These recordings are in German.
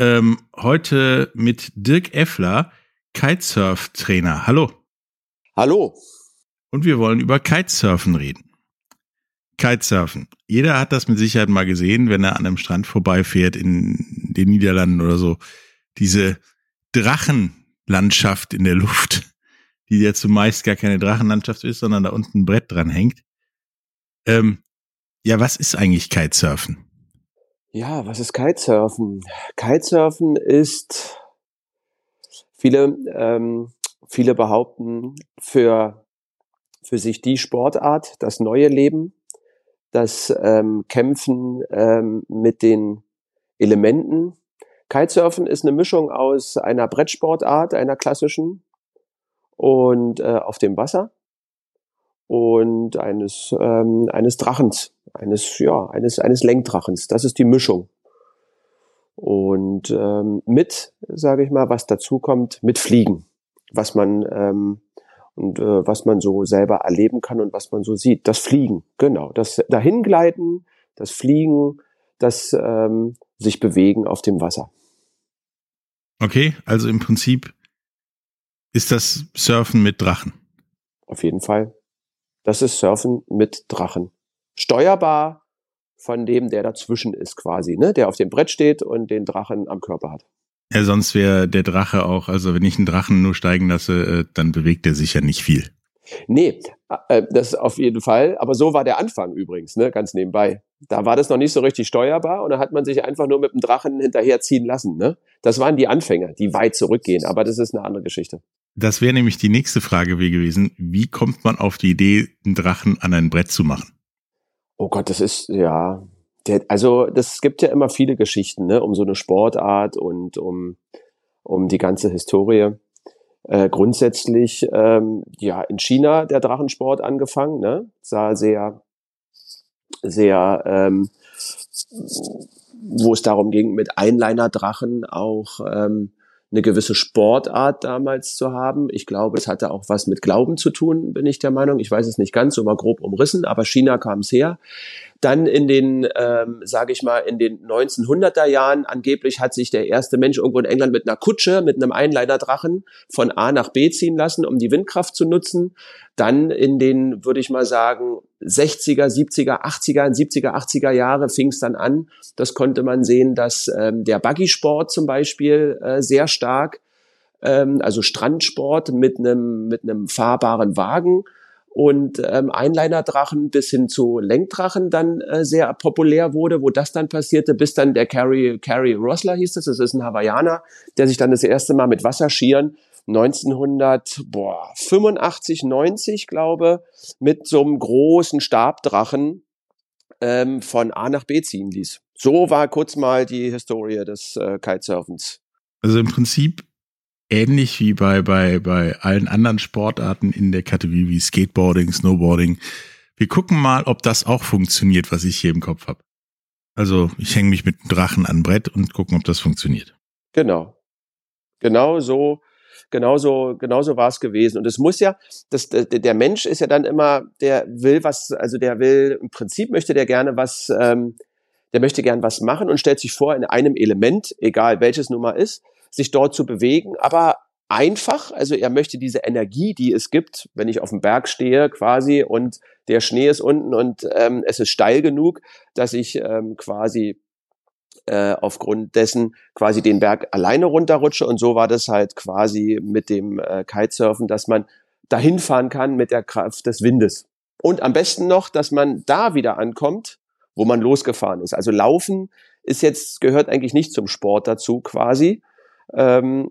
Ähm, heute mit Dirk Effler, Kitesurf-Trainer. Hallo. Hallo. Und wir wollen über Kitesurfen reden. Kitesurfen. Jeder hat das mit Sicherheit mal gesehen, wenn er an einem Strand vorbeifährt in den Niederlanden oder so. Diese Drachenlandschaft in der Luft, die ja zumeist gar keine Drachenlandschaft ist, sondern da unten ein Brett dran hängt. Ähm, ja, was ist eigentlich Kitesurfen? Ja, was ist Kitesurfen? Kitesurfen ist, viele, ähm, viele behaupten, für, für sich die Sportart, das neue Leben, das ähm, Kämpfen ähm, mit den Elementen. Kitesurfen ist eine Mischung aus einer Brettsportart, einer klassischen, und äh, auf dem Wasser und eines, ähm, eines Drachens eines, ja, eines, eines Lenkdrachens. Das ist die Mischung. Und ähm, mit, sage ich mal, was dazu kommt, mit Fliegen, was man ähm, und äh, was man so selber erleben kann und was man so sieht. Das Fliegen, genau, das Dahingleiten, das Fliegen, das ähm, sich bewegen auf dem Wasser. Okay, also im Prinzip ist das Surfen mit Drachen. Auf jeden Fall. Das ist Surfen mit Drachen steuerbar von dem, der dazwischen ist quasi, ne? der auf dem Brett steht und den Drachen am Körper hat. Ja, sonst wäre der Drache auch, also wenn ich einen Drachen nur steigen lasse, äh, dann bewegt er sich ja nicht viel. Nee, äh, das auf jeden Fall. Aber so war der Anfang übrigens, ne, ganz nebenbei. Da war das noch nicht so richtig steuerbar und da hat man sich einfach nur mit dem Drachen hinterherziehen lassen. Ne? Das waren die Anfänger, die weit zurückgehen, aber das ist eine andere Geschichte. Das wäre nämlich die nächste Frage gewesen. Wie kommt man auf die Idee, einen Drachen an ein Brett zu machen? Oh Gott, das ist, ja, der, also das gibt ja immer viele Geschichten, ne, um so eine Sportart und um, um die ganze Historie. Äh, grundsätzlich, ähm, ja, in China der Drachensport angefangen, ne, sah sehr, sehr, ähm, wo es darum ging, mit Einliner-Drachen auch ähm, eine gewisse Sportart damals zu haben. Ich glaube, es hatte auch was mit Glauben zu tun, bin ich der Meinung. Ich weiß es nicht ganz, so mal grob umrissen, aber China kam es her. Dann in den, ähm, sage ich mal, in den 1900er Jahren angeblich hat sich der erste Mensch irgendwo in England mit einer Kutsche, mit einem Einleiderdrachen von A nach B ziehen lassen, um die Windkraft zu nutzen. Dann in den, würde ich mal sagen, 60er, 70er, 80er, 70er, 80er Jahre fing es dann an. Das konnte man sehen, dass ähm, der Buggy-Sport zum Beispiel äh, sehr stark, ähm, also Strandsport mit einem mit einem fahrbaren Wagen und ähm, Einliner-Drachen bis hin zu Lenkdrachen dann äh, sehr populär wurde, wo das dann passierte, bis dann der Carrie, Carrie Rosler hieß es, das ist ein Hawaiianer, der sich dann das erste Mal mit Wasserschieren 1985, 90, glaube, mit so einem großen Stabdrachen ähm, von A nach B ziehen ließ. So war kurz mal die Historie des äh, Kitesurfens. Also im Prinzip ähnlich wie bei, bei, bei allen anderen Sportarten in der Kategorie wie Skateboarding, Snowboarding. Wir gucken mal, ob das auch funktioniert, was ich hier im Kopf habe. Also ich hänge mich mit einem Drachen an Brett und gucken, ob das funktioniert. Genau. Genau so, genauso, genauso war es gewesen. Und es muss ja, das, der Mensch ist ja dann immer, der will was, also der will, im Prinzip möchte der gerne was, ähm, der möchte gern was machen und stellt sich vor, in einem Element, egal welches Nummer ist, sich dort zu bewegen, aber einfach, also er möchte diese Energie, die es gibt, wenn ich auf dem Berg stehe quasi und der Schnee ist unten und ähm, es ist steil genug, dass ich ähm, quasi äh, aufgrund dessen quasi den Berg alleine runterrutsche. Und so war das halt quasi mit dem äh, Kitesurfen, dass man dahin fahren kann mit der Kraft des Windes. Und am besten noch, dass man da wieder ankommt, wo man losgefahren ist. Also Laufen ist jetzt, gehört eigentlich nicht zum Sport dazu quasi, ähm,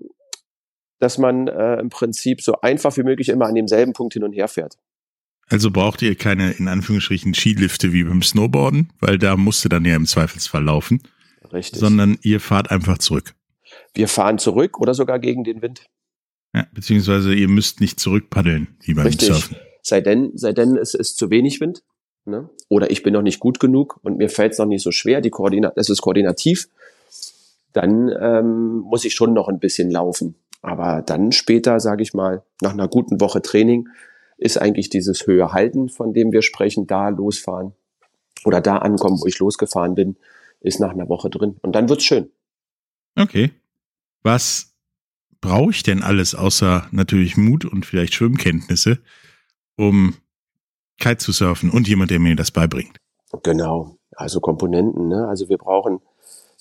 dass man äh, im Prinzip so einfach wie möglich immer an demselben Punkt hin und her fährt. Also braucht ihr keine, in Anführungsstrichen, Skilifte wie beim Snowboarden, weil da musste dann ja im Zweifelsfall laufen. Richtig. Sondern ihr fahrt einfach zurück. Wir fahren zurück oder sogar gegen den Wind. Ja, beziehungsweise ihr müsst nicht zurückpaddeln, wie beim Richtig. Surfen. Sei denn, sei denn, es ist zu wenig Wind. Ne? Oder ich bin noch nicht gut genug und mir fällt es noch nicht so schwer, die Koordinat es ist koordinativ. Dann ähm, muss ich schon noch ein bisschen laufen. Aber dann später, sage ich mal, nach einer guten Woche Training, ist eigentlich dieses Höhe halten, von dem wir sprechen, da losfahren oder da ankommen, wo ich losgefahren bin, ist nach einer Woche drin. Und dann wird's schön. Okay. Was brauche ich denn alles außer natürlich Mut und vielleicht Schwimmkenntnisse, um Kite zu surfen und jemand, der mir das beibringt? Genau. Also Komponenten. Ne? Also wir brauchen,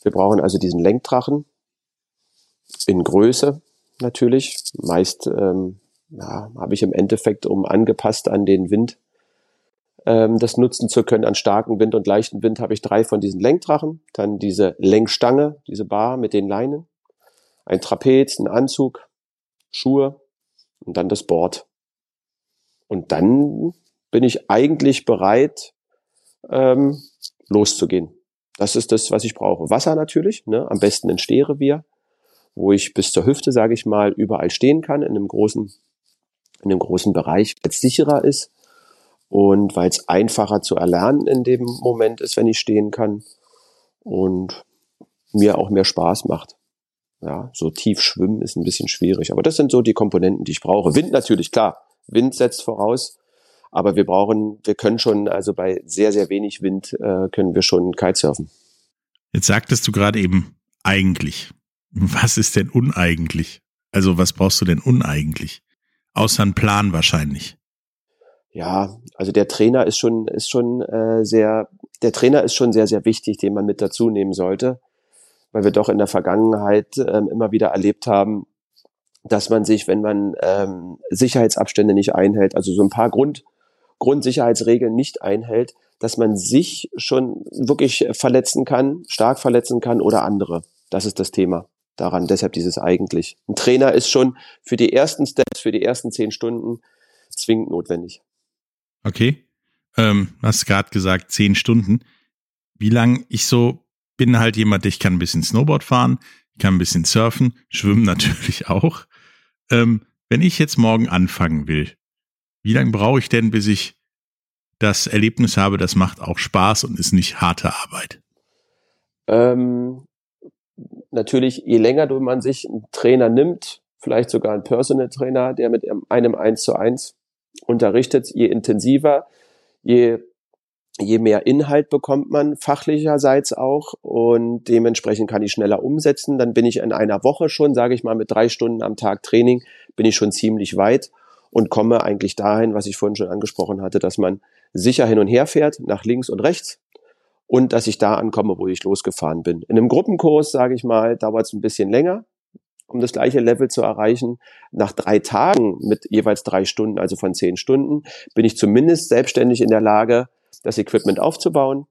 wir brauchen also diesen Lenkdrachen in Größe natürlich. Meist ähm, ja, habe ich im Endeffekt, um angepasst an den Wind ähm, das nutzen zu können, an starken Wind und leichten Wind, habe ich drei von diesen Lenkdrachen, dann diese Lenkstange, diese Bar mit den Leinen, ein Trapez, ein Anzug, Schuhe und dann das Board. Und dann bin ich eigentlich bereit, ähm, loszugehen. Das ist das, was ich brauche. Wasser natürlich, ne? am besten ein Stehrevier, wo ich bis zur Hüfte, sage ich mal, überall stehen kann, in einem großen in einem großen Bereich, weil es sicherer ist und weil es einfacher zu erlernen in dem Moment ist, wenn ich stehen kann und mir auch mehr Spaß macht. Ja, so tief schwimmen ist ein bisschen schwierig, aber das sind so die Komponenten, die ich brauche. Wind natürlich, klar. Wind setzt voraus, aber wir brauchen, wir können schon, also bei sehr, sehr wenig Wind äh, können wir schon Kitesurfen. Jetzt sagtest du gerade eben eigentlich. Was ist denn uneigentlich? Also was brauchst du denn uneigentlich? Außer ein Plan wahrscheinlich. Ja, also der Trainer ist schon, ist schon äh, sehr, der Trainer ist schon sehr, sehr wichtig, den man mit dazu nehmen sollte, weil wir doch in der Vergangenheit ähm, immer wieder erlebt haben, dass man sich, wenn man ähm, Sicherheitsabstände nicht einhält, also so ein paar Grund, Grundsicherheitsregeln nicht einhält, dass man sich schon wirklich verletzen kann, stark verletzen kann oder andere. Das ist das Thema daran. Deshalb dieses eigentlich. Ein Trainer ist schon für die ersten Steps, für die ersten zehn Stunden zwingend notwendig. Okay. Ähm, hast gerade gesagt, zehn Stunden. Wie lang ich so bin halt jemand, ich kann ein bisschen Snowboard fahren, ich kann ein bisschen surfen, schwimmen natürlich auch. Ähm, wenn ich jetzt morgen anfangen will, wie lange brauche ich denn, bis ich das Erlebnis habe, das macht auch Spaß und ist nicht harte Arbeit? Ähm, natürlich, je länger man sich einen Trainer nimmt, vielleicht sogar einen Personal Trainer, der mit einem eins zu eins unterrichtet, je intensiver, je, je mehr Inhalt bekommt man fachlicherseits auch und dementsprechend kann ich schneller umsetzen. Dann bin ich in einer Woche schon, sage ich mal, mit drei Stunden am Tag Training, bin ich schon ziemlich weit und komme eigentlich dahin, was ich vorhin schon angesprochen hatte, dass man sicher hin und her fährt, nach links und rechts und dass ich da ankomme, wo ich losgefahren bin. In einem Gruppenkurs, sage ich mal, dauert es ein bisschen länger, um das gleiche Level zu erreichen. Nach drei Tagen mit jeweils drei Stunden, also von zehn Stunden, bin ich zumindest selbstständig in der Lage, das Equipment aufzubauen,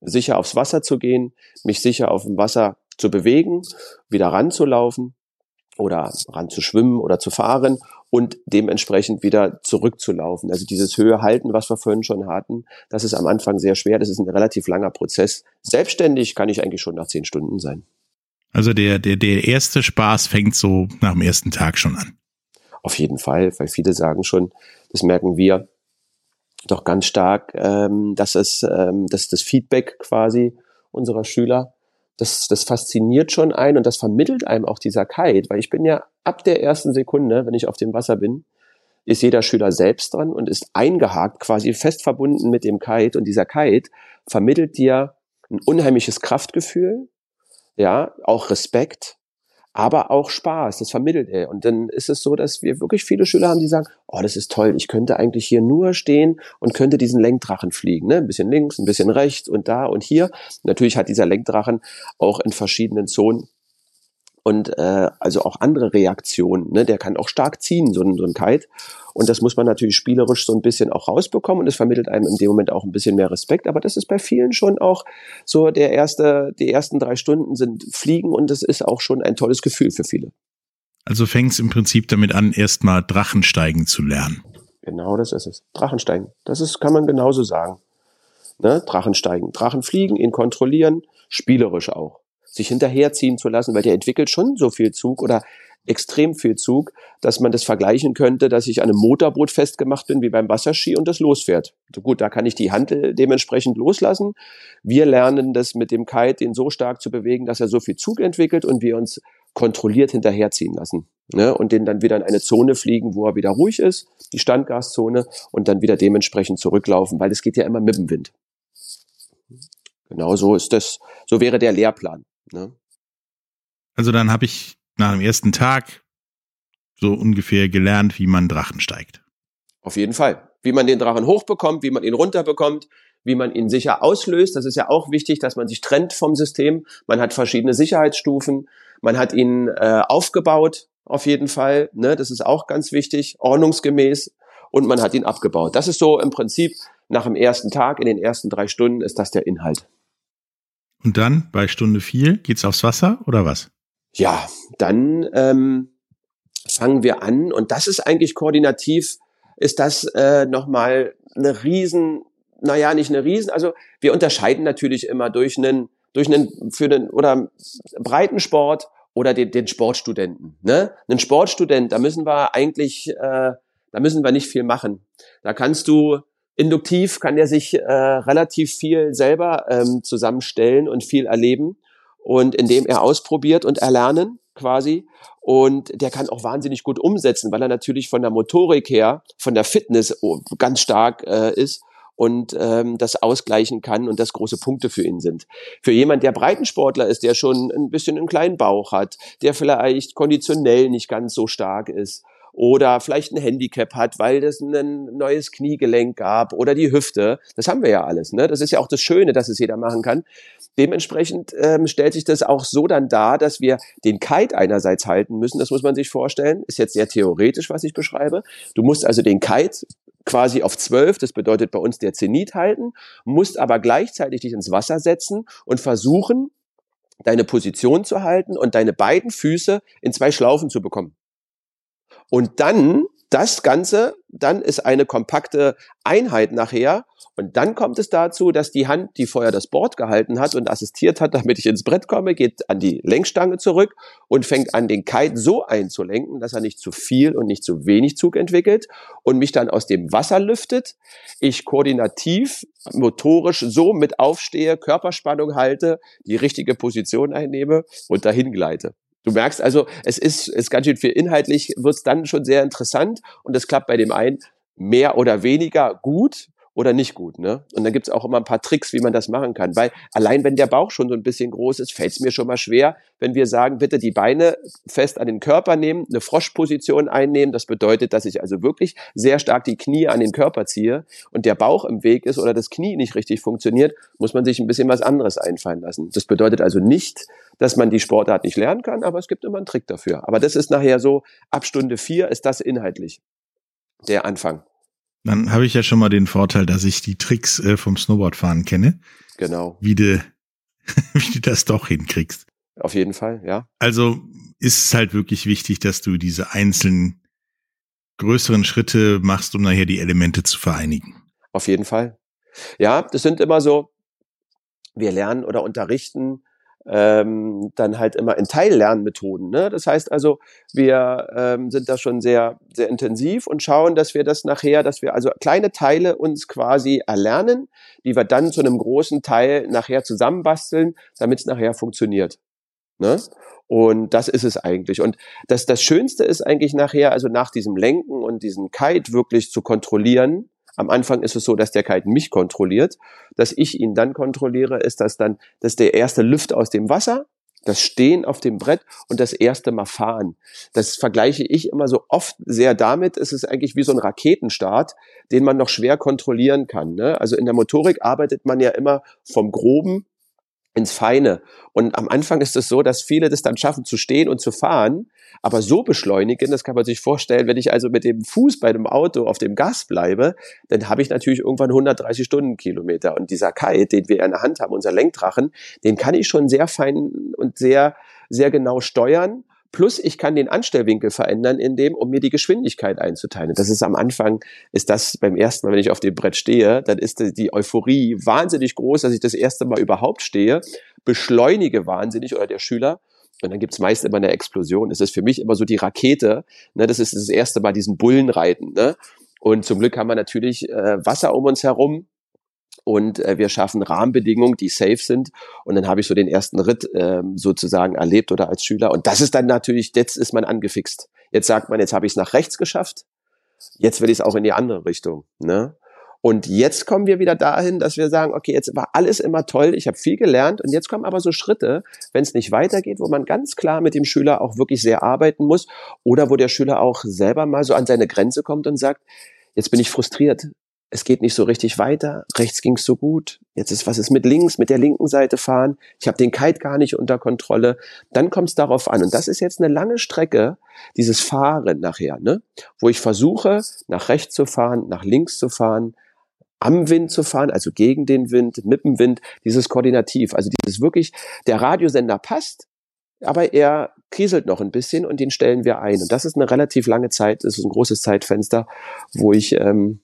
sicher aufs Wasser zu gehen, mich sicher auf dem Wasser zu bewegen, wieder ranzulaufen oder ranzuschwimmen oder zu fahren und dementsprechend wieder zurückzulaufen. Also dieses Höhe halten, was wir vorhin schon hatten, das ist am Anfang sehr schwer. Das ist ein relativ langer Prozess. Selbstständig kann ich eigentlich schon nach zehn Stunden sein. Also der, der, der erste Spaß fängt so nach dem ersten Tag schon an. Auf jeden Fall, weil viele sagen schon, das merken wir doch ganz stark, ähm, dass es, ähm, dass das Feedback quasi unserer Schüler das, das fasziniert schon ein und das vermittelt einem auch dieser Kite, weil ich bin ja ab der ersten Sekunde, wenn ich auf dem Wasser bin, ist jeder Schüler selbst dran und ist eingehakt, quasi fest verbunden mit dem Kite. Und dieser Kite vermittelt dir ein unheimliches Kraftgefühl, ja, auch Respekt, aber auch Spaß. Das vermittelt er. Und dann ist es so, dass wir wirklich viele Schüler haben, die sagen, oh, das ist toll, ich könnte eigentlich hier nur stehen und könnte diesen Lenkdrachen fliegen. Ne? Ein bisschen links, ein bisschen rechts und da und hier. Natürlich hat dieser Lenkdrachen auch in verschiedenen Zonen und äh, also auch andere Reaktionen. Ne? Der kann auch stark ziehen, so ein, so ein Kite. Und das muss man natürlich spielerisch so ein bisschen auch rausbekommen und es vermittelt einem in dem Moment auch ein bisschen mehr Respekt. Aber das ist bei vielen schon auch so der erste, die ersten drei Stunden sind Fliegen und das ist auch schon ein tolles Gefühl für viele. Also fängst im Prinzip damit an, erstmal Drachensteigen zu lernen. Genau, das ist es. Drachensteigen. Das ist, kann man genauso sagen. Ne? Drachensteigen. Drachen fliegen, ihn kontrollieren, spielerisch auch sich hinterherziehen zu lassen, weil der entwickelt schon so viel Zug oder extrem viel Zug, dass man das vergleichen könnte, dass ich an einem Motorboot festgemacht bin wie beim Wasserski und das losfährt. Gut, da kann ich die Hand dementsprechend loslassen. Wir lernen das mit dem Kite, den so stark zu bewegen, dass er so viel Zug entwickelt und wir uns kontrolliert hinterherziehen lassen. Ne? Und den dann wieder in eine Zone fliegen, wo er wieder ruhig ist, die Standgaszone, und dann wieder dementsprechend zurücklaufen, weil es geht ja immer mit dem Wind. Genau so ist das, so wäre der Lehrplan. Ne? Also dann habe ich nach dem ersten Tag so ungefähr gelernt, wie man Drachen steigt. Auf jeden Fall. Wie man den Drachen hochbekommt, wie man ihn runterbekommt, wie man ihn sicher auslöst. Das ist ja auch wichtig, dass man sich trennt vom System. Man hat verschiedene Sicherheitsstufen. Man hat ihn äh, aufgebaut, auf jeden Fall. Ne? Das ist auch ganz wichtig, ordnungsgemäß. Und man hat ihn abgebaut. Das ist so im Prinzip nach dem ersten Tag, in den ersten drei Stunden, ist das der Inhalt. Und dann bei Stunde vier geht's aufs Wasser oder was? Ja, dann ähm, fangen wir an und das ist eigentlich koordinativ, ist das äh, nochmal eine riesen, naja, nicht eine riesen, also wir unterscheiden natürlich immer durch einen, durch einen, für den, oder Breitensport oder den, den Sportstudenten. Ne? Einen Sportstudent, da müssen wir eigentlich, äh, da müssen wir nicht viel machen. Da kannst du Induktiv kann er sich äh, relativ viel selber ähm, zusammenstellen und viel erleben und indem er ausprobiert und erlernen quasi und der kann auch wahnsinnig gut umsetzen, weil er natürlich von der Motorik her, von der Fitness ganz stark äh, ist und ähm, das ausgleichen kann und das große Punkte für ihn sind. Für jemand, der Breitensportler ist, der schon ein bisschen einen kleinen Bauch hat, der vielleicht konditionell nicht ganz so stark ist oder vielleicht ein Handicap hat, weil es ein neues Kniegelenk gab oder die Hüfte. Das haben wir ja alles. Ne? Das ist ja auch das Schöne, dass es jeder machen kann. Dementsprechend ähm, stellt sich das auch so dann dar, dass wir den Kite einerseits halten müssen. Das muss man sich vorstellen. Ist jetzt sehr theoretisch, was ich beschreibe. Du musst also den Kite quasi auf zwölf, das bedeutet bei uns der Zenit halten, musst aber gleichzeitig dich ins Wasser setzen und versuchen, deine Position zu halten und deine beiden Füße in zwei Schlaufen zu bekommen. Und dann das Ganze, dann ist eine kompakte Einheit nachher. Und dann kommt es dazu, dass die Hand, die vorher das Board gehalten hat und assistiert hat, damit ich ins Brett komme, geht an die Lenkstange zurück und fängt an, den Kite so einzulenken, dass er nicht zu viel und nicht zu wenig Zug entwickelt und mich dann aus dem Wasser lüftet. Ich koordinativ, motorisch so mit aufstehe, Körperspannung halte, die richtige Position einnehme und dahin gleite. Du merkst also, es ist, ist ganz schön viel inhaltlich, wird es dann schon sehr interessant und das klappt bei dem einen mehr oder weniger gut oder nicht gut. Ne? Und dann gibt's auch immer ein paar Tricks, wie man das machen kann. Weil allein wenn der Bauch schon so ein bisschen groß ist, fällt es mir schon mal schwer, wenn wir sagen, bitte die Beine fest an den Körper nehmen, eine Froschposition einnehmen. Das bedeutet, dass ich also wirklich sehr stark die Knie an den Körper ziehe und der Bauch im Weg ist oder das Knie nicht richtig funktioniert, muss man sich ein bisschen was anderes einfallen lassen. Das bedeutet also nicht, dass man die Sportart nicht lernen kann, aber es gibt immer einen Trick dafür. Aber das ist nachher so, ab Stunde vier ist das inhaltlich der Anfang. Dann habe ich ja schon mal den Vorteil, dass ich die Tricks äh, vom Snowboardfahren kenne. Genau. Wie du, wie du das doch hinkriegst. Auf jeden Fall, ja. Also ist es halt wirklich wichtig, dass du diese einzelnen größeren Schritte machst, um nachher die Elemente zu vereinigen. Auf jeden Fall. Ja, das sind immer so, wir lernen oder unterrichten ähm, dann halt immer in Teillernmethoden. Ne? Das heißt also, wir ähm, sind da schon sehr, sehr intensiv und schauen, dass wir das nachher, dass wir also kleine Teile uns quasi erlernen, die wir dann zu einem großen Teil nachher zusammenbasteln, damit es nachher funktioniert. Ne? Und das ist es eigentlich. Und das, das Schönste ist eigentlich nachher, also nach diesem Lenken und diesem Kite wirklich zu kontrollieren, am Anfang ist es so, dass der Kite mich kontrolliert. Dass ich ihn dann kontrolliere, ist das dann, dass der erste Lüft aus dem Wasser, Das Stehen auf dem Brett und das erste Mal fahren. Das vergleiche ich immer so oft sehr damit. Es ist eigentlich wie so ein Raketenstart, den man noch schwer kontrollieren kann. Ne? Also in der Motorik arbeitet man ja immer vom Groben ins Feine. Und am Anfang ist es so, dass viele das dann schaffen zu stehen und zu fahren, aber so beschleunigen, das kann man sich vorstellen, wenn ich also mit dem Fuß bei dem Auto auf dem Gas bleibe, dann habe ich natürlich irgendwann 130 Stundenkilometer. Und dieser Kite, den wir in der Hand haben, unser Lenkdrachen, den kann ich schon sehr fein und sehr, sehr genau steuern. Plus ich kann den Anstellwinkel verändern, in dem, um mir die Geschwindigkeit einzuteilen. Das ist am Anfang, ist das beim ersten Mal, wenn ich auf dem Brett stehe, dann ist die Euphorie wahnsinnig groß, dass ich das erste Mal überhaupt stehe, beschleunige wahnsinnig oder der Schüler. Und dann gibt's meist immer eine Explosion. Es ist für mich immer so die Rakete. Ne, das ist das erste Mal diesen Bullen reiten. Ne? Und zum Glück haben wir natürlich äh, Wasser um uns herum und äh, wir schaffen Rahmenbedingungen, die safe sind. Und dann habe ich so den ersten Ritt äh, sozusagen erlebt oder als Schüler. Und das ist dann natürlich, jetzt ist man angefixt. Jetzt sagt man, jetzt habe ich es nach rechts geschafft. Jetzt will ich es auch in die andere Richtung. Ne? Und jetzt kommen wir wieder dahin, dass wir sagen, okay, jetzt war alles immer toll, ich habe viel gelernt und jetzt kommen aber so Schritte, wenn es nicht weitergeht, wo man ganz klar mit dem Schüler auch wirklich sehr arbeiten muss oder wo der Schüler auch selber mal so an seine Grenze kommt und sagt, jetzt bin ich frustriert, es geht nicht so richtig weiter, rechts ging's so gut, jetzt ist was ist mit links, mit der linken Seite fahren, ich habe den Kite gar nicht unter Kontrolle, dann kommt es darauf an. Und das ist jetzt eine lange Strecke, dieses Fahren nachher, ne? wo ich versuche, nach rechts zu fahren, nach links zu fahren, am Wind zu fahren, also gegen den Wind, mit dem Wind, dieses Koordinativ, also dieses wirklich, der Radiosender passt, aber er kriselt noch ein bisschen und den stellen wir ein. Und das ist eine relativ lange Zeit, das ist ein großes Zeitfenster, wo ich ähm,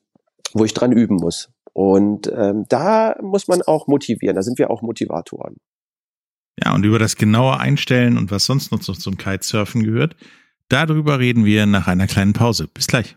wo ich dran üben muss. Und ähm, da muss man auch motivieren, da sind wir auch Motivatoren. Ja, und über das genaue Einstellen und was sonst noch zum Kitesurfen gehört, darüber reden wir nach einer kleinen Pause. Bis gleich.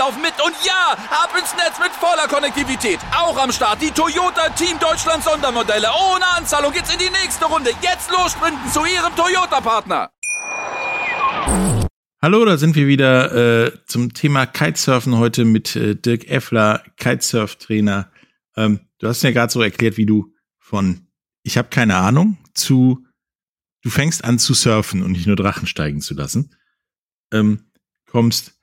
laufen mit und ja, ab ins Netz mit voller Konnektivität. Auch am Start die Toyota Team Deutschland Sondermodelle. Ohne Anzahlung geht's in die nächste Runde. Jetzt los sprinten zu Ihrem Toyota-Partner. Hallo, da sind wir wieder äh, zum Thema Kitesurfen heute mit äh, Dirk Effler, Kitesurf-Trainer. Ähm, du hast mir gerade so erklärt, wie du von ich habe keine Ahnung zu du fängst an zu surfen und nicht nur Drachen steigen zu lassen, ähm, kommst,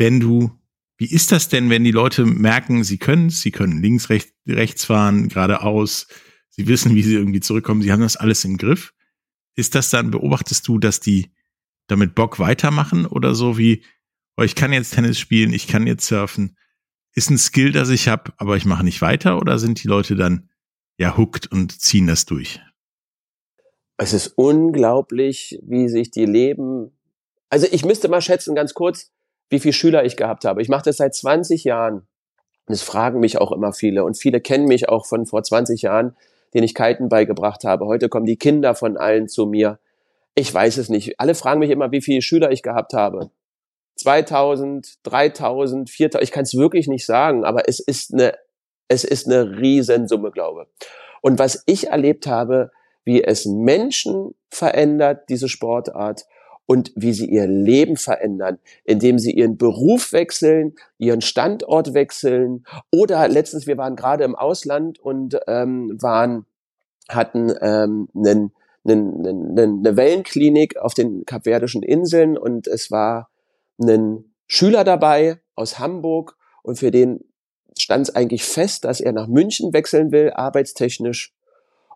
wenn du wie ist das denn, wenn die Leute merken, sie können sie können links, rechts, rechts fahren, geradeaus, sie wissen, wie sie irgendwie zurückkommen, sie haben das alles im Griff? Ist das dann, beobachtest du, dass die damit Bock weitermachen oder so wie, oh, ich kann jetzt Tennis spielen, ich kann jetzt surfen, ist ein Skill, das ich habe, aber ich mache nicht weiter oder sind die Leute dann ja hooked und ziehen das durch? Es ist unglaublich, wie sich die Leben. Also ich müsste mal schätzen, ganz kurz, wie viele Schüler ich gehabt habe. Ich mache das seit 20 Jahren. Es fragen mich auch immer viele. Und viele kennen mich auch von vor 20 Jahren, denen ich Kiten beigebracht habe. Heute kommen die Kinder von allen zu mir. Ich weiß es nicht. Alle fragen mich immer, wie viele Schüler ich gehabt habe. 2000, 3000, 4000. Ich kann es wirklich nicht sagen, aber es ist eine, es ist eine Riesensumme, glaube. Und was ich erlebt habe, wie es Menschen verändert, diese Sportart, und wie sie ihr Leben verändern, indem sie ihren Beruf wechseln, ihren Standort wechseln oder letztens, wir waren gerade im Ausland und ähm, waren, hatten ähm, einen, einen, einen, eine Wellenklinik auf den Kapverdischen Inseln und es war ein Schüler dabei aus Hamburg und für den stand es eigentlich fest, dass er nach München wechseln will, arbeitstechnisch.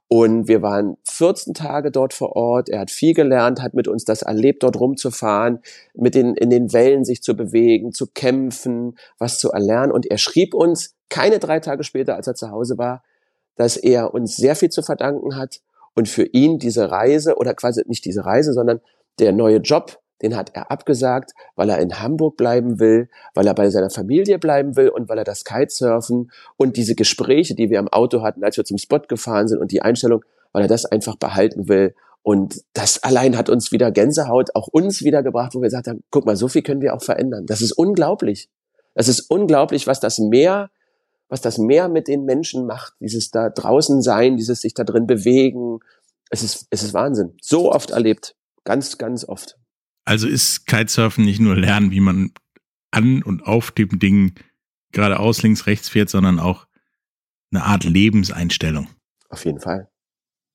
Und wir waren 14 Tage dort vor Ort. Er hat viel gelernt, hat mit uns das erlebt, dort rumzufahren, mit den, in den Wellen sich zu bewegen, zu kämpfen, was zu erlernen. Und er schrieb uns keine drei Tage später, als er zu Hause war, dass er uns sehr viel zu verdanken hat und für ihn diese Reise oder quasi nicht diese Reise, sondern der neue Job den hat er abgesagt, weil er in Hamburg bleiben will, weil er bei seiner Familie bleiben will und weil er das Kitesurfen und diese Gespräche, die wir im Auto hatten, als wir zum Spot gefahren sind und die Einstellung, weil er das einfach behalten will. Und das allein hat uns wieder Gänsehaut, auch uns wieder gebracht, wo wir gesagt haben, guck mal, so viel können wir auch verändern. Das ist unglaublich. Das ist unglaublich, was das Meer, was das Meer mit den Menschen macht. Dieses da draußen sein, dieses sich da drin bewegen. Es ist, es ist Wahnsinn. So oft erlebt. Ganz, ganz oft. Also ist Kitesurfen nicht nur lernen, wie man an und auf dem Ding geradeaus, links, rechts fährt, sondern auch eine Art Lebenseinstellung. Auf jeden Fall.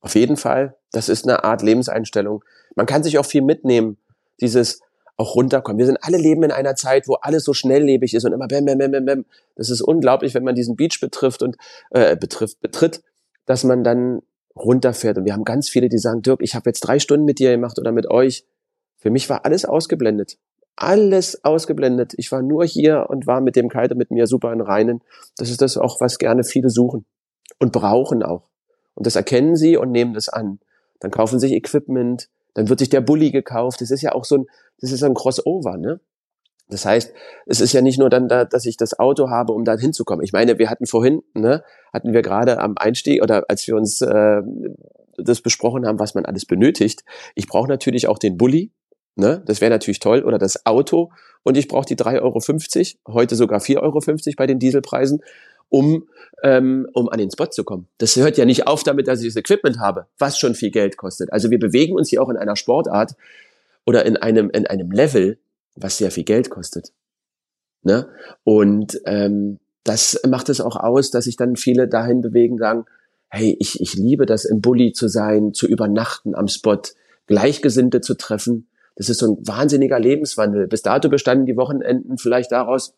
Auf jeden Fall. Das ist eine Art Lebenseinstellung. Man kann sich auch viel mitnehmen. Dieses auch runterkommen. Wir sind alle leben in einer Zeit, wo alles so schnelllebig ist und immer bam, bam, bam, bam, bam. Das ist unglaublich, wenn man diesen Beach betrifft und äh, betrifft, betritt, dass man dann runterfährt. Und wir haben ganz viele, die sagen, Dirk, ich habe jetzt drei Stunden mit dir gemacht oder mit euch. Für mich war alles ausgeblendet. Alles ausgeblendet. Ich war nur hier und war mit dem Kite mit mir super in Reinen. Das ist das auch, was gerne viele suchen und brauchen auch. Und das erkennen sie und nehmen das an. Dann kaufen sich Equipment, dann wird sich der Bulli gekauft. Das ist ja auch so ein, das ist ein Crossover, ne? Das heißt, es ist ja nicht nur dann da, dass ich das Auto habe, um da hinzukommen. Ich meine, wir hatten vorhin, ne, hatten wir gerade am Einstieg oder als wir uns äh, das besprochen haben, was man alles benötigt. Ich brauche natürlich auch den Bulli, ne, das wäre natürlich toll, oder das Auto und ich brauche die 3,50 Euro, heute sogar 4,50 Euro bei den Dieselpreisen um, ähm, um an den Spot zu kommen. Das hört ja nicht auf damit, dass ich das Equipment habe, was schon viel Geld kostet. Also wir bewegen uns hier auch in einer Sportart oder in einem, in einem Level, was sehr viel Geld kostet. Ne? Und ähm, das macht es auch aus, dass sich dann viele dahin bewegen, sagen, hey, ich, ich liebe das, im Bulli zu sein, zu übernachten am Spot, Gleichgesinnte zu treffen. Das ist so ein wahnsinniger Lebenswandel. Bis dato bestanden die Wochenenden vielleicht daraus,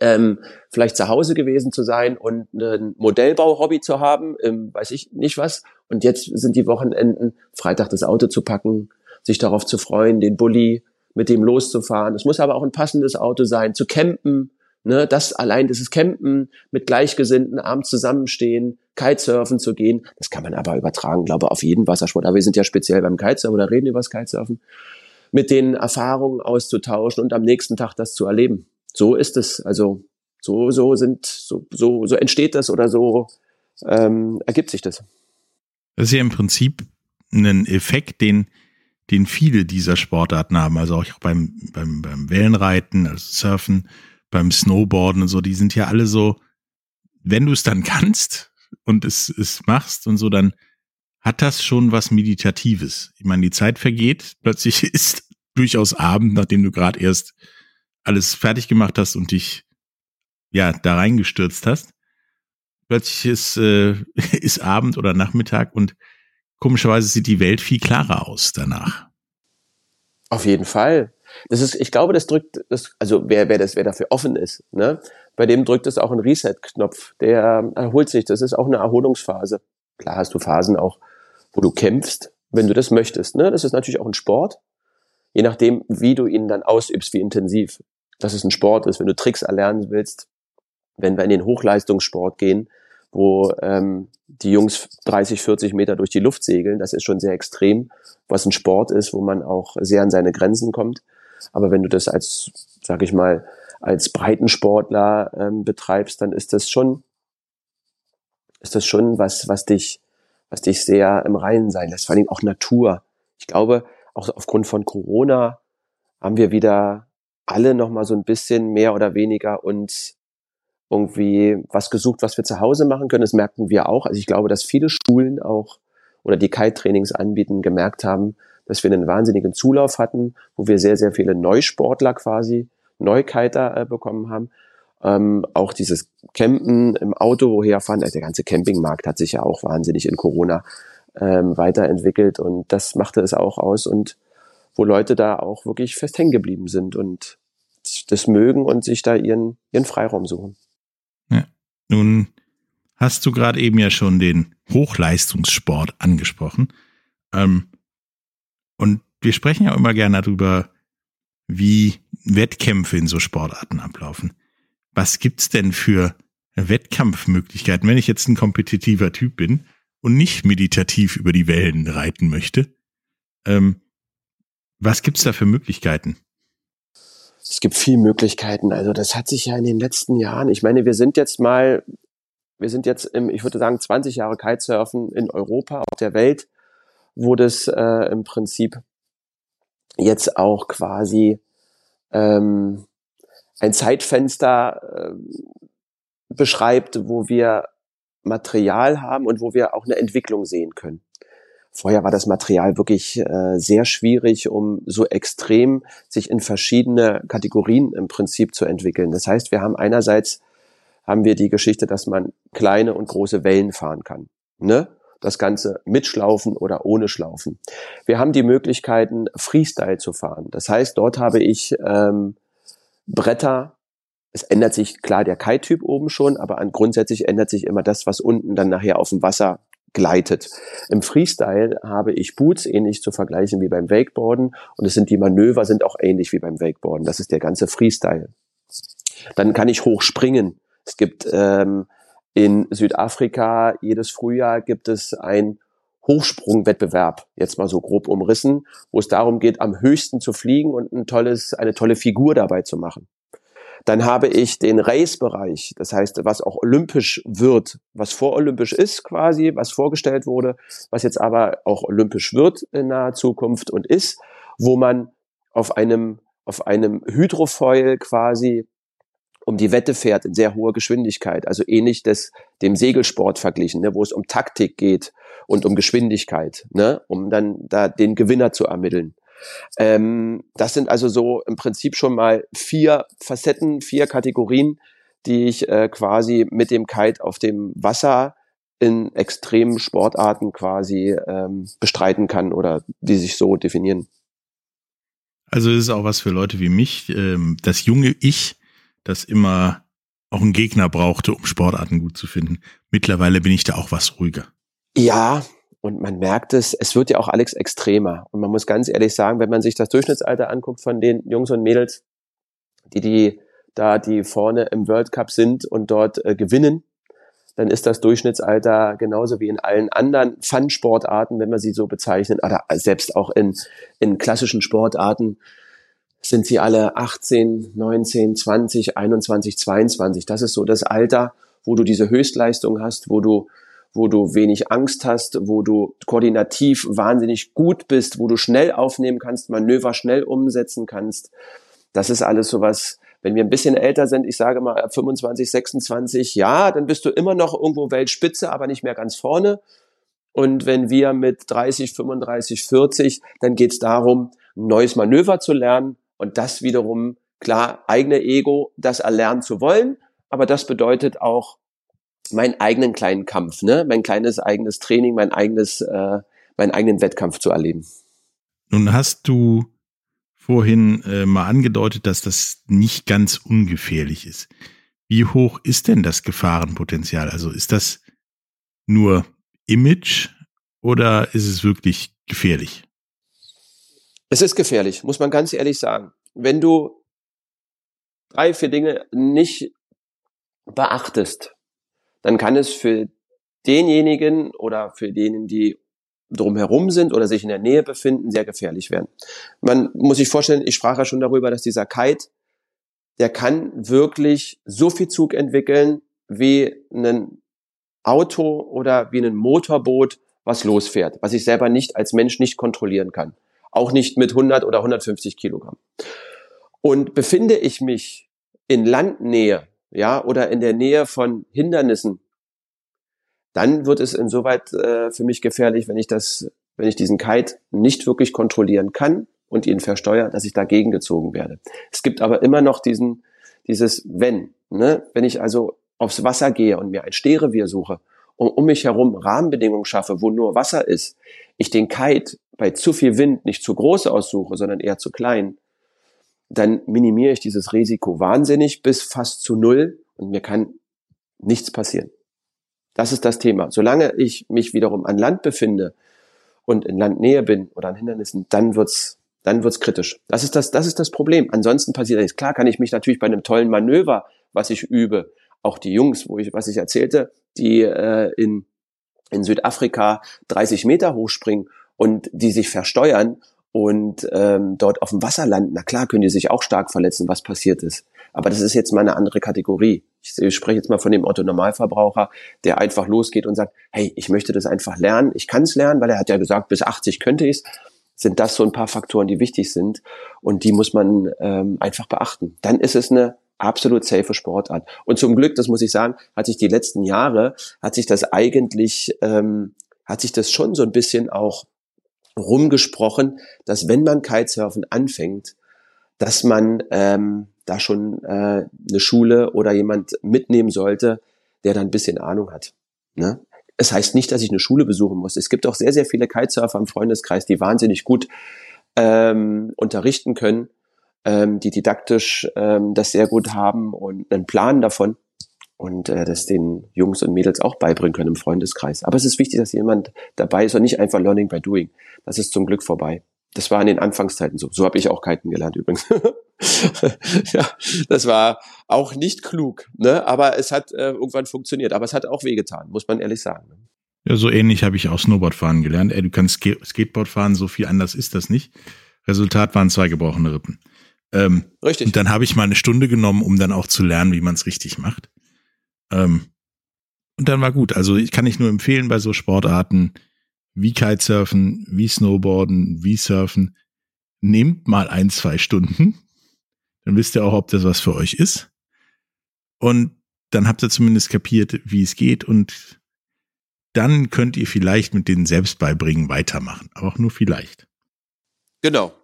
ähm, vielleicht zu Hause gewesen zu sein und ein Modellbau-Hobby zu haben, ähm, weiß ich nicht was. Und jetzt sind die Wochenenden, Freitag das Auto zu packen, sich darauf zu freuen, den Bulli mit dem loszufahren. Es muss aber auch ein passendes Auto sein, zu campen. Ne, das allein, das ist Campen, mit Gleichgesinnten abends zusammenstehen, Kitesurfen zu gehen. Das kann man aber übertragen, glaube ich, auf jeden Wassersport. Aber wir sind ja speziell beim Kitesurfen oder reden über das Kitesurfen. Mit den Erfahrungen auszutauschen und am nächsten Tag das zu erleben so ist es. Also so, so sind, so, so, so entsteht das oder so ähm, ergibt sich das. Das ist ja im Prinzip ein Effekt, den, den viele dieser Sportarten haben. Also auch beim, beim, beim Wellenreiten, also Surfen, beim Snowboarden und so, die sind ja alle so, wenn du es dann kannst und es, es machst und so, dann hat das schon was Meditatives. Ich meine, die Zeit vergeht, plötzlich ist durchaus Abend, nachdem du gerade erst alles fertig gemacht hast und dich ja da reingestürzt hast. Plötzlich ist, äh, ist Abend oder Nachmittag und komischerweise sieht die Welt viel klarer aus danach. Auf jeden Fall. Das ist, ich glaube, das drückt, das, also wer, wer das, wer dafür offen ist, ne, bei dem drückt es auch einen Reset-Knopf. Der erholt sich. Das ist auch eine Erholungsphase. Klar hast du Phasen auch, wo du kämpfst, wenn du das möchtest. Ne? Das ist natürlich auch ein Sport je nachdem, wie du ihn dann ausübst, wie intensiv. Dass es ein Sport ist, wenn du Tricks erlernen willst, wenn wir in den Hochleistungssport gehen, wo ähm, die Jungs 30, 40 Meter durch die Luft segeln, das ist schon sehr extrem, was ein Sport ist, wo man auch sehr an seine Grenzen kommt. Aber wenn du das als, sag ich mal, als Breitensportler ähm, betreibst, dann ist das schon, ist das schon was, was dich, was dich sehr im Reinen sein lässt. Vor allem auch Natur. Ich glaube, auch aufgrund von Corona haben wir wieder alle noch mal so ein bisschen mehr oder weniger uns irgendwie was gesucht, was wir zu Hause machen können. Das merkten wir auch. Also ich glaube, dass viele Schulen auch oder die Kite-Trainings anbieten, gemerkt haben, dass wir einen wahnsinnigen Zulauf hatten, wo wir sehr, sehr viele Neusportler quasi, Neukiter äh, bekommen haben. Ähm, auch dieses Campen im Auto woher fahren, also der ganze Campingmarkt hat sich ja auch wahnsinnig in Corona ähm, weiterentwickelt und das machte es auch aus und wo Leute da auch wirklich fest hängen geblieben sind und das mögen und sich da ihren, ihren Freiraum suchen. Ja. Nun hast du gerade eben ja schon den Hochleistungssport angesprochen. Ähm, und wir sprechen ja immer gerne darüber, wie Wettkämpfe in so Sportarten ablaufen. Was gibt's denn für Wettkampfmöglichkeiten, wenn ich jetzt ein kompetitiver Typ bin und nicht meditativ über die Wellen reiten möchte. Ähm, was gibt's da für Möglichkeiten? Es gibt viele Möglichkeiten. Also das hat sich ja in den letzten Jahren, ich meine, wir sind jetzt mal wir sind jetzt im, ich würde sagen, 20 Jahre Kitesurfen in Europa, auf der Welt, wo das äh, im Prinzip jetzt auch quasi ähm, ein Zeitfenster äh, beschreibt, wo wir Material haben und wo wir auch eine Entwicklung sehen können. Vorher war das Material wirklich äh, sehr schwierig, um so extrem sich in verschiedene Kategorien im Prinzip zu entwickeln. Das heißt, wir haben einerseits haben wir die Geschichte, dass man kleine und große Wellen fahren kann. Ne? Das Ganze mit Schlaufen oder ohne Schlaufen. Wir haben die Möglichkeiten, Freestyle zu fahren. Das heißt, dort habe ich ähm, Bretter. Es ändert sich klar der Kite-Typ oben schon, aber an grundsätzlich ändert sich immer das, was unten dann nachher auf dem Wasser gleitet. Im Freestyle habe ich Boots, ähnlich zu vergleichen wie beim Wakeboarden. Und es sind die Manöver sind auch ähnlich wie beim Wakeboarden. Das ist der ganze Freestyle. Dann kann ich hochspringen. Es gibt ähm, in Südafrika jedes Frühjahr gibt es ein Hochsprungwettbewerb, jetzt mal so grob umrissen, wo es darum geht, am höchsten zu fliegen und ein tolles, eine tolle Figur dabei zu machen. Dann habe ich den Race-Bereich, das heißt, was auch olympisch wird, was vorolympisch ist quasi, was vorgestellt wurde, was jetzt aber auch olympisch wird in naher Zukunft und ist, wo man auf einem, auf einem Hydrofoil quasi um die Wette fährt in sehr hoher Geschwindigkeit, also ähnlich des, dem Segelsport verglichen, ne, wo es um Taktik geht und um Geschwindigkeit, ne, um dann da den Gewinner zu ermitteln. Ähm, das sind also so im Prinzip schon mal vier Facetten, vier Kategorien, die ich äh, quasi mit dem Kite auf dem Wasser in extremen Sportarten quasi ähm, bestreiten kann oder die sich so definieren. Also es ist auch was für Leute wie mich, ähm, das junge Ich, das immer auch einen Gegner brauchte, um Sportarten gut zu finden. Mittlerweile bin ich da auch was ruhiger. Ja, und man merkt es, es wird ja auch alles extremer. Und man muss ganz ehrlich sagen, wenn man sich das Durchschnittsalter anguckt von den Jungs und Mädels, die, die da, die vorne im World Cup sind und dort äh, gewinnen, dann ist das Durchschnittsalter genauso wie in allen anderen Fun-Sportarten, wenn man sie so bezeichnet, oder selbst auch in, in klassischen Sportarten, sind sie alle 18, 19, 20, 21, 22. Das ist so das Alter, wo du diese Höchstleistung hast, wo du wo du wenig Angst hast, wo du koordinativ wahnsinnig gut bist, wo du schnell aufnehmen kannst, Manöver schnell umsetzen kannst. Das ist alles sowas, wenn wir ein bisschen älter sind, ich sage mal 25, 26, ja, dann bist du immer noch irgendwo Weltspitze, aber nicht mehr ganz vorne. Und wenn wir mit 30, 35, 40, dann geht es darum, ein neues Manöver zu lernen und das wiederum, klar, eigene Ego, das erlernen zu wollen, aber das bedeutet auch meinen eigenen kleinen Kampf, ne? mein kleines eigenes Training, mein eigenes, äh, meinen eigenen Wettkampf zu erleben. Nun hast du vorhin äh, mal angedeutet, dass das nicht ganz ungefährlich ist. Wie hoch ist denn das Gefahrenpotenzial? Also ist das nur Image oder ist es wirklich gefährlich? Es ist gefährlich, muss man ganz ehrlich sagen. Wenn du drei, vier Dinge nicht beachtest, dann kann es für denjenigen oder für denen, die drumherum sind oder sich in der Nähe befinden, sehr gefährlich werden. Man muss sich vorstellen, ich sprach ja schon darüber, dass dieser Kite, der kann wirklich so viel Zug entwickeln wie ein Auto oder wie ein Motorboot, was losfährt, was ich selber nicht als Mensch nicht kontrollieren kann. Auch nicht mit 100 oder 150 Kilogramm. Und befinde ich mich in Landnähe, ja, oder in der Nähe von Hindernissen, dann wird es insoweit äh, für mich gefährlich, wenn ich das, wenn ich diesen Kite nicht wirklich kontrollieren kann und ihn versteuere, dass ich dagegen gezogen werde. Es gibt aber immer noch diesen, dieses Wenn. Ne? Wenn ich also aufs Wasser gehe und mir ein Stehrevier suche und um mich herum Rahmenbedingungen schaffe, wo nur Wasser ist, ich den Kite bei zu viel Wind nicht zu groß aussuche, sondern eher zu klein, dann minimiere ich dieses Risiko wahnsinnig bis fast zu null und mir kann nichts passieren. Das ist das Thema. Solange ich mich wiederum an Land befinde und in Landnähe bin oder an Hindernissen, dann wird's, dann wird's kritisch. Das ist das, das ist das Problem. Ansonsten passiert nichts. Klar kann ich mich natürlich bei einem tollen Manöver, was ich übe, auch die Jungs, wo ich, was ich erzählte, die äh, in, in Südafrika 30 Meter hochspringen und die sich versteuern und ähm, dort auf dem Wasser landen, na klar können die sich auch stark verletzen, was passiert ist. Aber das ist jetzt mal eine andere Kategorie. Ich spreche jetzt mal von dem Otto-Normalverbraucher, der einfach losgeht und sagt, hey, ich möchte das einfach lernen. Ich kann es lernen, weil er hat ja gesagt, bis 80 könnte ich es. Sind das so ein paar Faktoren, die wichtig sind und die muss man ähm, einfach beachten. Dann ist es eine absolut safe Sportart. Und zum Glück, das muss ich sagen, hat sich die letzten Jahre, hat sich das eigentlich, ähm, hat sich das schon so ein bisschen auch rumgesprochen, dass wenn man Kitesurfen anfängt, dass man ähm, da schon äh, eine Schule oder jemand mitnehmen sollte, der da ein bisschen Ahnung hat. Ne? Es heißt nicht, dass ich eine Schule besuchen muss. Es gibt auch sehr, sehr viele Kitesurfer im Freundeskreis, die wahnsinnig gut ähm, unterrichten können ähm, die didaktisch ähm, das sehr gut haben und einen Plan davon und äh, das den Jungs und Mädels auch beibringen können im Freundeskreis. Aber es ist wichtig, dass jemand dabei ist und nicht einfach Learning by Doing. Das ist zum Glück vorbei. Das war in den Anfangszeiten so. So habe ich auch Kiten gelernt übrigens. ja, das war auch nicht klug, ne? aber es hat äh, irgendwann funktioniert. Aber es hat auch wehgetan, muss man ehrlich sagen. Ne? Ja, so ähnlich habe ich auch Snowboardfahren gelernt. Ey, du kannst Skateboard fahren, so viel anders ist das nicht. Resultat waren zwei gebrochene Rippen. Ähm, richtig. Und dann habe ich mal eine Stunde genommen, um dann auch zu lernen, wie man es richtig macht. Ähm, und dann war gut. Also ich kann ich nur empfehlen bei so Sportarten wie Kitesurfen, wie Snowboarden, wie Surfen. Nehmt mal ein, zwei Stunden. Dann wisst ihr auch, ob das was für euch ist. Und dann habt ihr zumindest kapiert, wie es geht. Und dann könnt ihr vielleicht mit den Selbstbeibringen weitermachen. Aber auch nur vielleicht. Genau.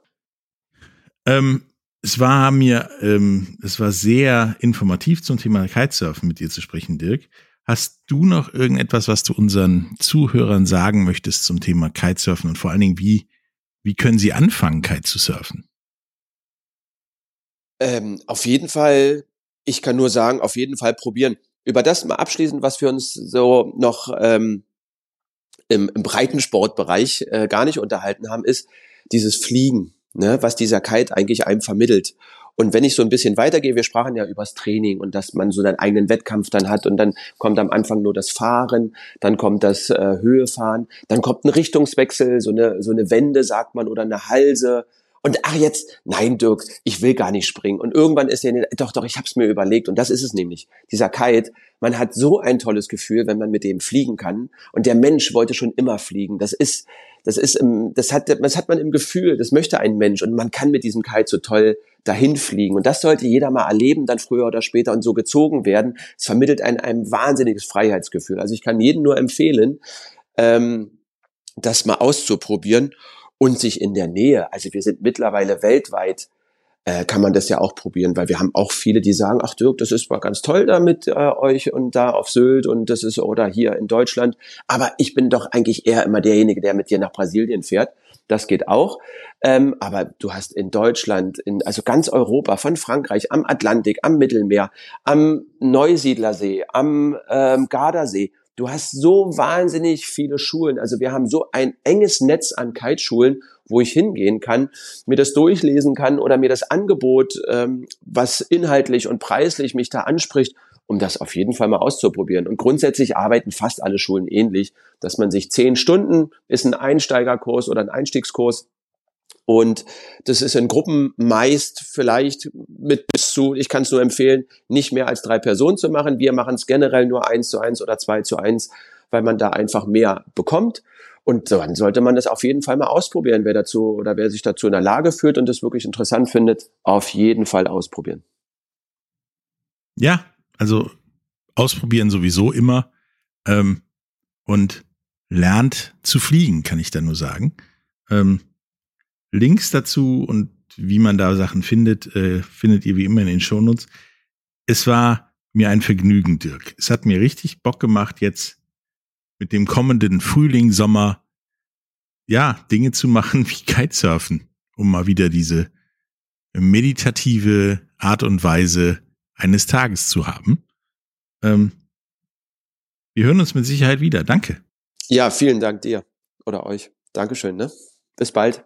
Ähm, es war mir, ähm, es war sehr informativ zum Thema Kitesurfen mit dir zu sprechen, Dirk. Hast du noch irgendetwas, was du unseren Zuhörern sagen möchtest zum Thema Kitesurfen und vor allen Dingen, wie, wie können sie anfangen, Kite zu surfen? Ähm, auf jeden Fall, ich kann nur sagen, auf jeden Fall probieren. Über das mal abschließend, was wir uns so noch ähm, im, im Breitensportbereich äh, gar nicht unterhalten haben, ist dieses Fliegen ne, was dieser Kite eigentlich einem vermittelt. Und wenn ich so ein bisschen weitergehe, wir sprachen ja übers Training und dass man so einen eigenen Wettkampf dann hat und dann kommt am Anfang nur das Fahren, dann kommt das äh, Höhefahren, dann kommt ein Richtungswechsel, so eine, so eine Wende, sagt man, oder eine Halse. Und ach jetzt, nein, Dirk, ich will gar nicht springen. Und irgendwann ist er, doch, doch, ich habe es mir überlegt. Und das ist es nämlich. Dieser Kite, man hat so ein tolles Gefühl, wenn man mit dem fliegen kann. Und der Mensch wollte schon immer fliegen. Das ist, das ist im, das hat, das hat man im Gefühl, das möchte ein Mensch und man kann mit diesem Kite so toll dahin fliegen. Und das sollte jeder mal erleben, dann früher oder später und so gezogen werden. Es vermittelt ein, ein wahnsinniges Freiheitsgefühl. Also ich kann jedem nur empfehlen, ähm, das mal auszuprobieren und sich in der Nähe, also wir sind mittlerweile weltweit äh, kann man das ja auch probieren, weil wir haben auch viele, die sagen, ach Dirk, das ist mal ganz toll da mit äh, euch und da auf Sylt und das ist oder hier in Deutschland, aber ich bin doch eigentlich eher immer derjenige, der mit dir nach Brasilien fährt. Das geht auch. Ähm, aber du hast in Deutschland, in, also ganz Europa, von Frankreich, am Atlantik, am Mittelmeer, am Neusiedlersee, am ähm, Gardasee, du hast so wahnsinnig viele Schulen. Also wir haben so ein enges Netz an Kiteschulen wo ich hingehen kann, mir das durchlesen kann oder mir das Angebot, ähm, was inhaltlich und preislich mich da anspricht, um das auf jeden Fall mal auszuprobieren. Und grundsätzlich arbeiten fast alle Schulen ähnlich, dass man sich zehn Stunden ist ein Einsteigerkurs oder ein Einstiegskurs und das ist in Gruppen meist vielleicht mit bis zu, ich kann es nur empfehlen, nicht mehr als drei Personen zu machen. Wir machen es generell nur eins zu eins oder zwei zu eins, weil man da einfach mehr bekommt. Und dann sollte man das auf jeden Fall mal ausprobieren, wer dazu oder wer sich dazu in der Lage fühlt und das wirklich interessant findet, auf jeden Fall ausprobieren. Ja, also ausprobieren sowieso immer ähm, und lernt zu fliegen, kann ich da nur sagen. Ähm, Links dazu und wie man da Sachen findet, äh, findet ihr wie immer in den Shownotes. Es war mir ein Vergnügen, Dirk. Es hat mir richtig Bock gemacht, jetzt mit dem kommenden Frühling, Sommer, ja, Dinge zu machen wie Kitesurfen, um mal wieder diese meditative Art und Weise eines Tages zu haben. Ähm, wir hören uns mit Sicherheit wieder. Danke. Ja, vielen Dank dir oder euch. Dankeschön, ne? Bis bald.